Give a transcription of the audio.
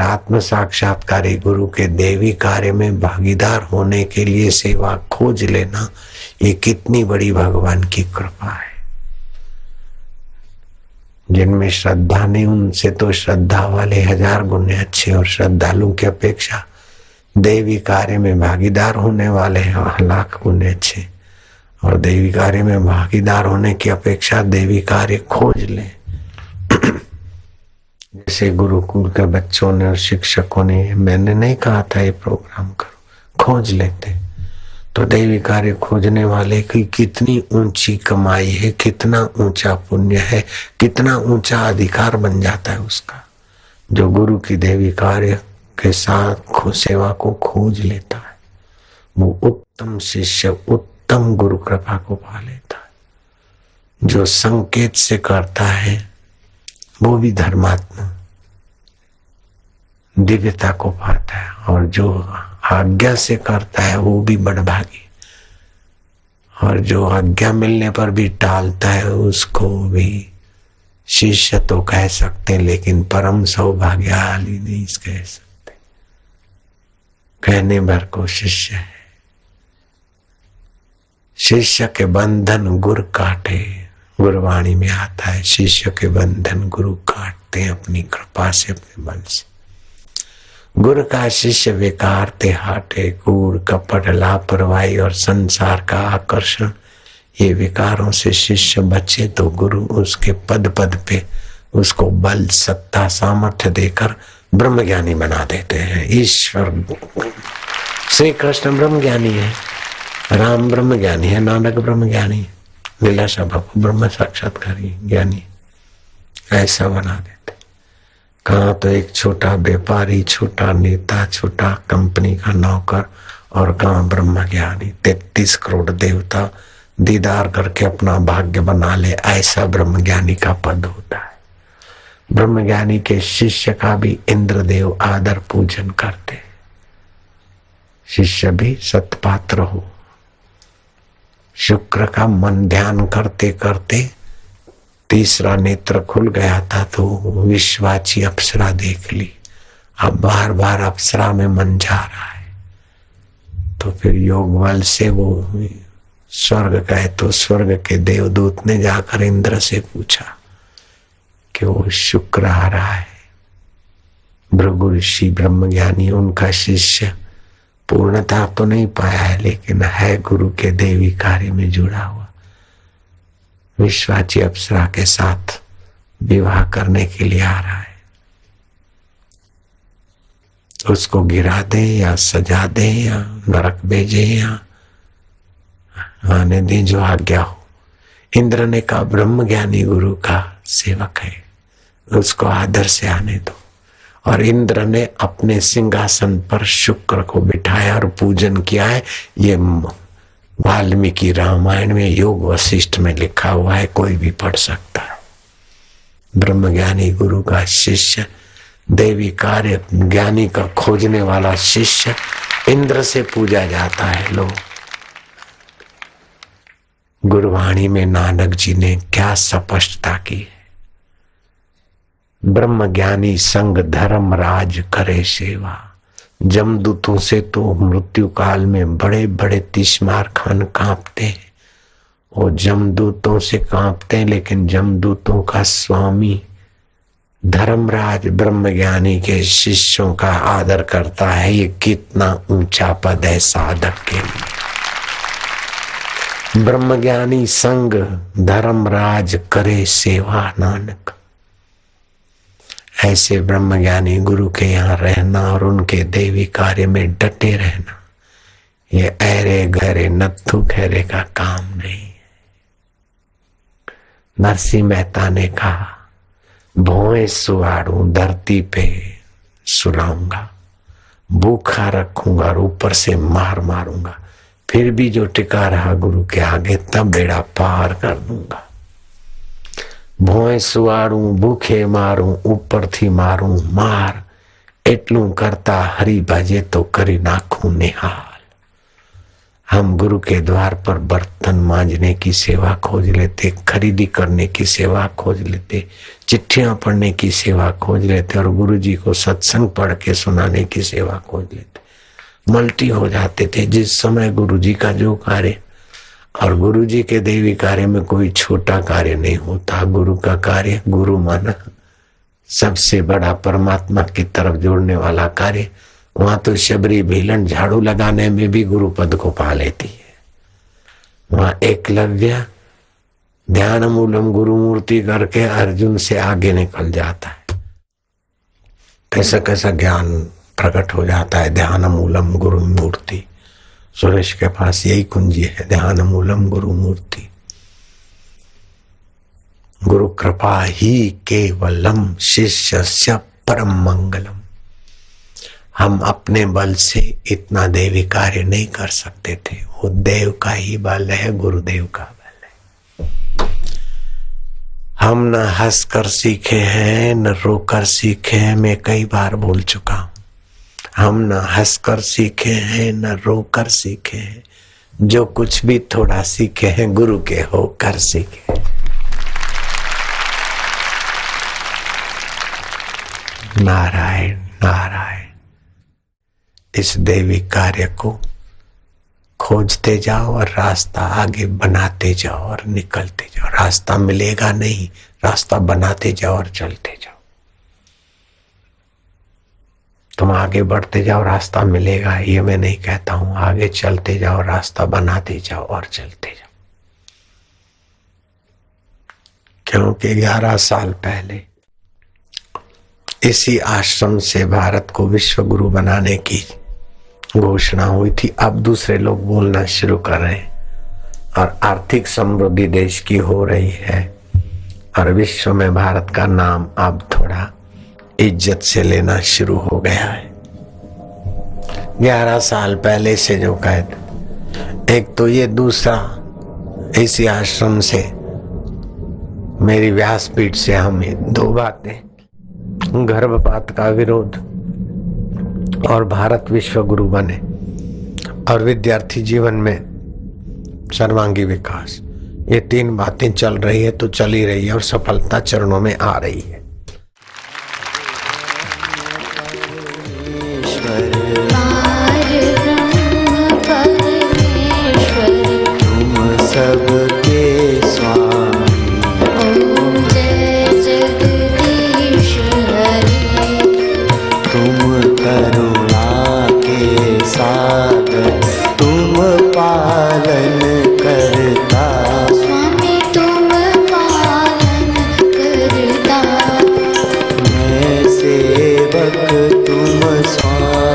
आत्म साक्षात्कारी गुरु के देवी कार्य में भागीदार होने के लिए सेवा खोज लेना, ये कितनी बड़ी भगवान की कृपा है। जिनमें श्रद्धा नहीं, उनसे तो श्रद्धा वाले हज़ार गुने अच्छे और श्रद्धालु की अपेक्षा देवी कार्य में भागीदार होने वाले लाख गुने अच्छे। और देवी कार्य में भागीदार होने की अपेक्षा देवी कार्य खोज ले। जैसे गुरुकुल के बच्चों ने और शिक्षकों ने, मैंने नहीं कहा था ये प्रोग्राम करो, खोज लेते। तो देवी कार्य खोजने वाले की कितनी ऊँची कमाई है, कितना ऊँचा पुण्य है, कितना ऊँचा अधिकार बन जाता है उसका। जो गुरु की देवी कार्य के साथ सेवा को खोज लेता है, वो उत्तम शिष्य, उत्तम गुरु कृपा को पा लेता है। जो संकेत से करता है वो भी धर्मात्मा। दिव्यता को पाता है और जो आज्ञा से करता है, वो भी बड़भागी। और जो आज्ञा मिलने पर भी टालता है, उसको भी शिष्य तो कह सकते हैं, लेकिन परम सौभाग्यशाली नहीं कह सकते। कहने भर को शिष्य है। शिष्य के बंधन गुर काटे। गुरवाणी में आता है, शिष्य के बंधन गुरु काटते हैं अपनी कृपा से, अपने बल से। गुरु का शिष्य विकार हाटे कूड़ कपट, लापरवाही और संसार का आकर्षण, ये विकारों से शिष्य बचे तो गुरु उसके पद पद पे उसको बल, सत्ता, सामर्थ्य देकर ब्रह्म ज्ञानी बना देते हैं। ईश्वर श्री कृष्ण ब्रह्म ज्ञानी है, राम ब्रह्म ज्ञानी है, नानक ब्रह्म ज्ञानी लीलाशा बाबू ब्रह्म साक्षात्कारी, ज्ञानी, ऐसा बना दे कहा तो एक छोटा व्यापारी, छोटा नेता, छोटा कंपनी का नौकर और कहा ब्रह्म ज्ञानी, तैतीस करोड़ देवता दीदार करके अपना भाग्य बना ले, ऐसा ब्रह्म ज्ञानी का पद होता है। ब्रह्म ज्ञानी के शिष्य का भी इंद्रदेव आदर पूजन करते। शिष्य भी सतपात्र हो। शुक्र का मन ध्यान करते करते तीसरा नेत्र खुल गया था तो विश्वाची अप्सरा देख ली। अब बार बार अप्सरा में मन जा रहा है। तो फिर योग बल से वो स्वर्ग गए तो स्वर्ग के देवदूत ने जाकर इंद्र से पूछा कि वो शुक्र आ रहा है। भृगु ऋषि ब्रह्म ज्ञानी उनका शिष्य पूर्णता तो नहीं पाया है, लेकिन है गुरु के देवी कार्य में जुड़ा हुआ। विश्वाची अप्सरा के साथ विवाह करने के लिए आ रहा है। उसको गिरा दे या सजा दे या नरक भेजे या आने दे जो आज्ञा हो। इंद्र ने कहा ब्रह्म ज्ञानी गुरु का सेवक है, उसको आदर से आने दो। और इंद्र ने अपने सिंहासन पर शुक्र को बिठाया और पूजन किया है। ये वाल्मीकि रामायण में योग वशिष्ठ में लिखा हुआ है, कोई भी पढ़ सकता है। ब्रह्मज्ञानी गुरु का शिष्य, देवी कार्य ज्ञानी का खोजने वाला शिष्य, इंद्र से पूजा जाता है लोग गुरुवाणी में नानक जी ने क्या स्पष्टता की है? ब्रह्म ज्ञानी संग धर्म राज करे सेवा। जमदूतों से तो मृत्यु काल में बड़े बड़े तिशमार खान कांपते हैं। वो जमदूतों से कांपते हैं, लेकिन जमदूतों का स्वामी धर्मराज ब्रह्म ज्ञानी के शिष्यों का आदर करता है। ये कितना ऊँचा पद है साधक के लिए। ब्रह्म ज्ञानी संग धर्मराज करे सेवा, नानक। ऐसे ब्रह्मज्ञानी गुरु के यहाँ रहना और उनके देवी कार्य में डटे रहना, ये ऐरे गहरे नत्थु खैरे का काम नहीं नरसिंह मेहता ने कहा, भोए सुहाड़ू धरती पे सुलाऊँगा, भूखा रखूँगा और ऊपर से मार मारूँगा, फिर भी जो टिका रहा गुरु के आगे तब बेड़ा पार कर दूँगा। ભોંય સુવાડું ભૂખે મારું ઉપરથી મારું માર એટલું કરતા હરી ભાજે તો કરી નાખું નિહાલ हम गुरु के द्वार पर बर्तन मांजने की सेवा खोज लेते खरीदी करने की सेवा खोज लेते चिट्ठियां पढ़ने की सेवा खोज लेते और गुरु जी को सत्संग पढ़ के सुनाने की सेवा खोज लेते मल्टी हो जाते थे जिस समय गुरु जी का जो कार्य और गुरु जी के देवी कार्य में कोई छोटा कार्य नहीं होता। गुरु का कार्य गुरु माना, सबसे बड़ा परमात्मा की तरफ़ जोड़ने वाला कार्य। वहाँ तो शबरी भीलन झाड़ू लगाने में भी गुरु पद को पा लेती है। वहाँ एकलव्य ध्यान मूलम गुरु मूर्ति करके अर्जुन से आगे निकल जाता है। कैसा कैसा ज्ञान प्रकट हो जाता है ध्यान मूलम गुरु मूर्ति। सुरेश के पास यही कुंजी है ध्यान मूलम गुरु मूर्ति। गुरु कृपा ही केवलम शिष्य से परम मंगलम। हम अपने बल से इतना देवी कार्य नहीं कर सकते थे। वो देव का ही बल है, गुरुदेव का बल है। हम न हंस कर सीखे हैं, न रोकर सीखे हैं, मैं कई बार बोल चुका हूँ। हम न हंस कर सीखे हैं, न रोकर सीखे हैं। जो कुछ भी थोड़ा सीखे हैं, गुरु के होकर सीखे नारायण नारायण, इस देवी कार्य को खोजते जाओ और रास्ता आगे बनाते जाओ और निकलते जाओ। रास्ता मिलेगा नहीं, रास्ता बनाते जाओ और चलते जाओ। तुम आगे बढ़ते जाओ, रास्ता मिलेगा। ये मैं नहीं कहता हूँ। आगे चलते जाओ, रास्ता बनाते जाओ और चलते जाओ। क्योंकि ग्यारह साल पहले इसी आश्रम से भारत को विश्व गुरु बनाने की घोषणा हुई थी। अब दूसरे लोग बोलना शुरू कर रहे हैं और आर्थिक समृद्धि देश की हो रही है और विश्व में भारत का नाम अब थोड़ा इज़्ज़त से लेना शुरू हो गया है। ग्यारह साल पहले से जो कैद एक तो ये दूसरा, इसी आश्रम से मेरी व्यासपीठ से हमें दो बातें, गर्भपात का विरोध और भारत विश्व गुरु बने और विद्यार्थी जीवन में सर्वांगी विकास। ये तीन बातें चल रही है तो चली रही है और सफलता चरणों में आ रही है। करुणा के साथ तुम पालन करता। स्वामी तुम पालन करता। मैं सेवक तुम स्वामी।